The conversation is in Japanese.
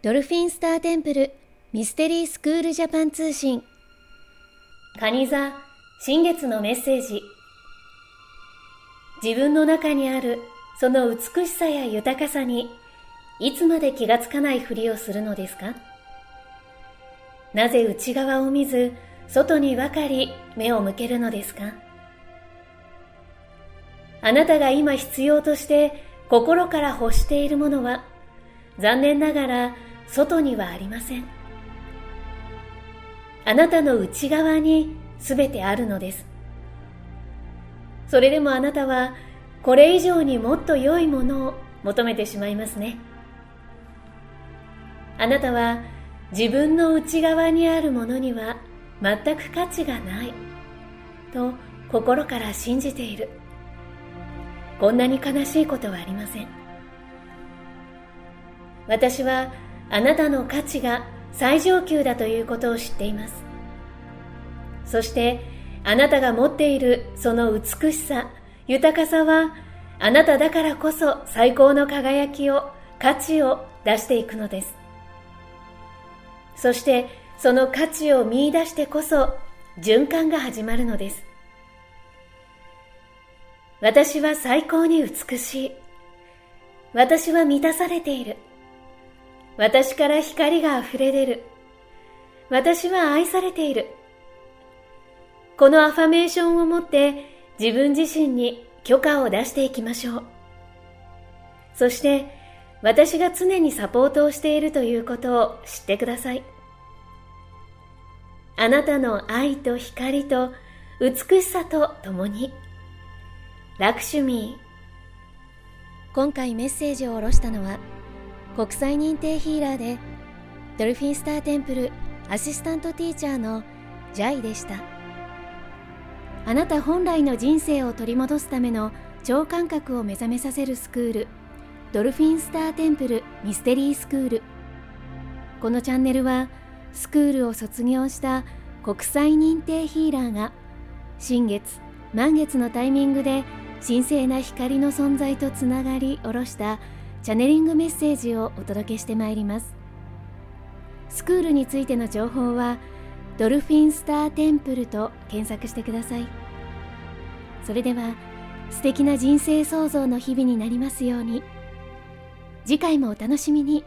ドルフィンスターテンプルミステリースクールジャパン通信。蟹座新月のメッセージ。自分の中にあるその美しさや豊かさにいつまで気がつかないふりをするのですか？なぜ内側を見ず外にばかり目を向けるのですか？あなたが今必要として心から欲しているものは残念ながら外にはありません。あなたの内側にすべてあるのです。それでもあなたはこれ以上にもっと良いものを求めてしまいますね。あなたは自分の内側にあるものには全く価値がないと心から信じている。こんなに悲しいことはありません。私はあなたの価値が最上級だということを知っています。そしてあなたが持っているその美しさ豊かさはあなただからこそ最高の輝きを価値を出していくのです。そしてその価値を見出してこそ循環が始まるのです。私は最高に美しい。私は満たされている。私から光が溢れ出る。私は愛されている。このアファメーションを持って自分自身に許可を出していきましょう。そして私が常にサポートをしているということを知ってください。あなたの愛と光と美しさと共に。ラクシュミー。今回メッセージを下ろしたのは国際認定ヒーラーでドルフィンスターテンプルアシスタントティーチャーのジャイでした。あなた本来の人生を取り戻すための超感覚を目覚めさせるスクールドルフィンスターテンプルミステリースクール。このチャンネルはスクールを卒業した国際認定ヒーラーが新月満月のタイミングで神聖な光の存在とつながり下ろしたチャネリングメッセージをお届けしてまいります。スクールについての情報はドルフィンスターテンプルと検索してください。それでは素敵な人生創造の日々になりますように。次回もお楽しみに。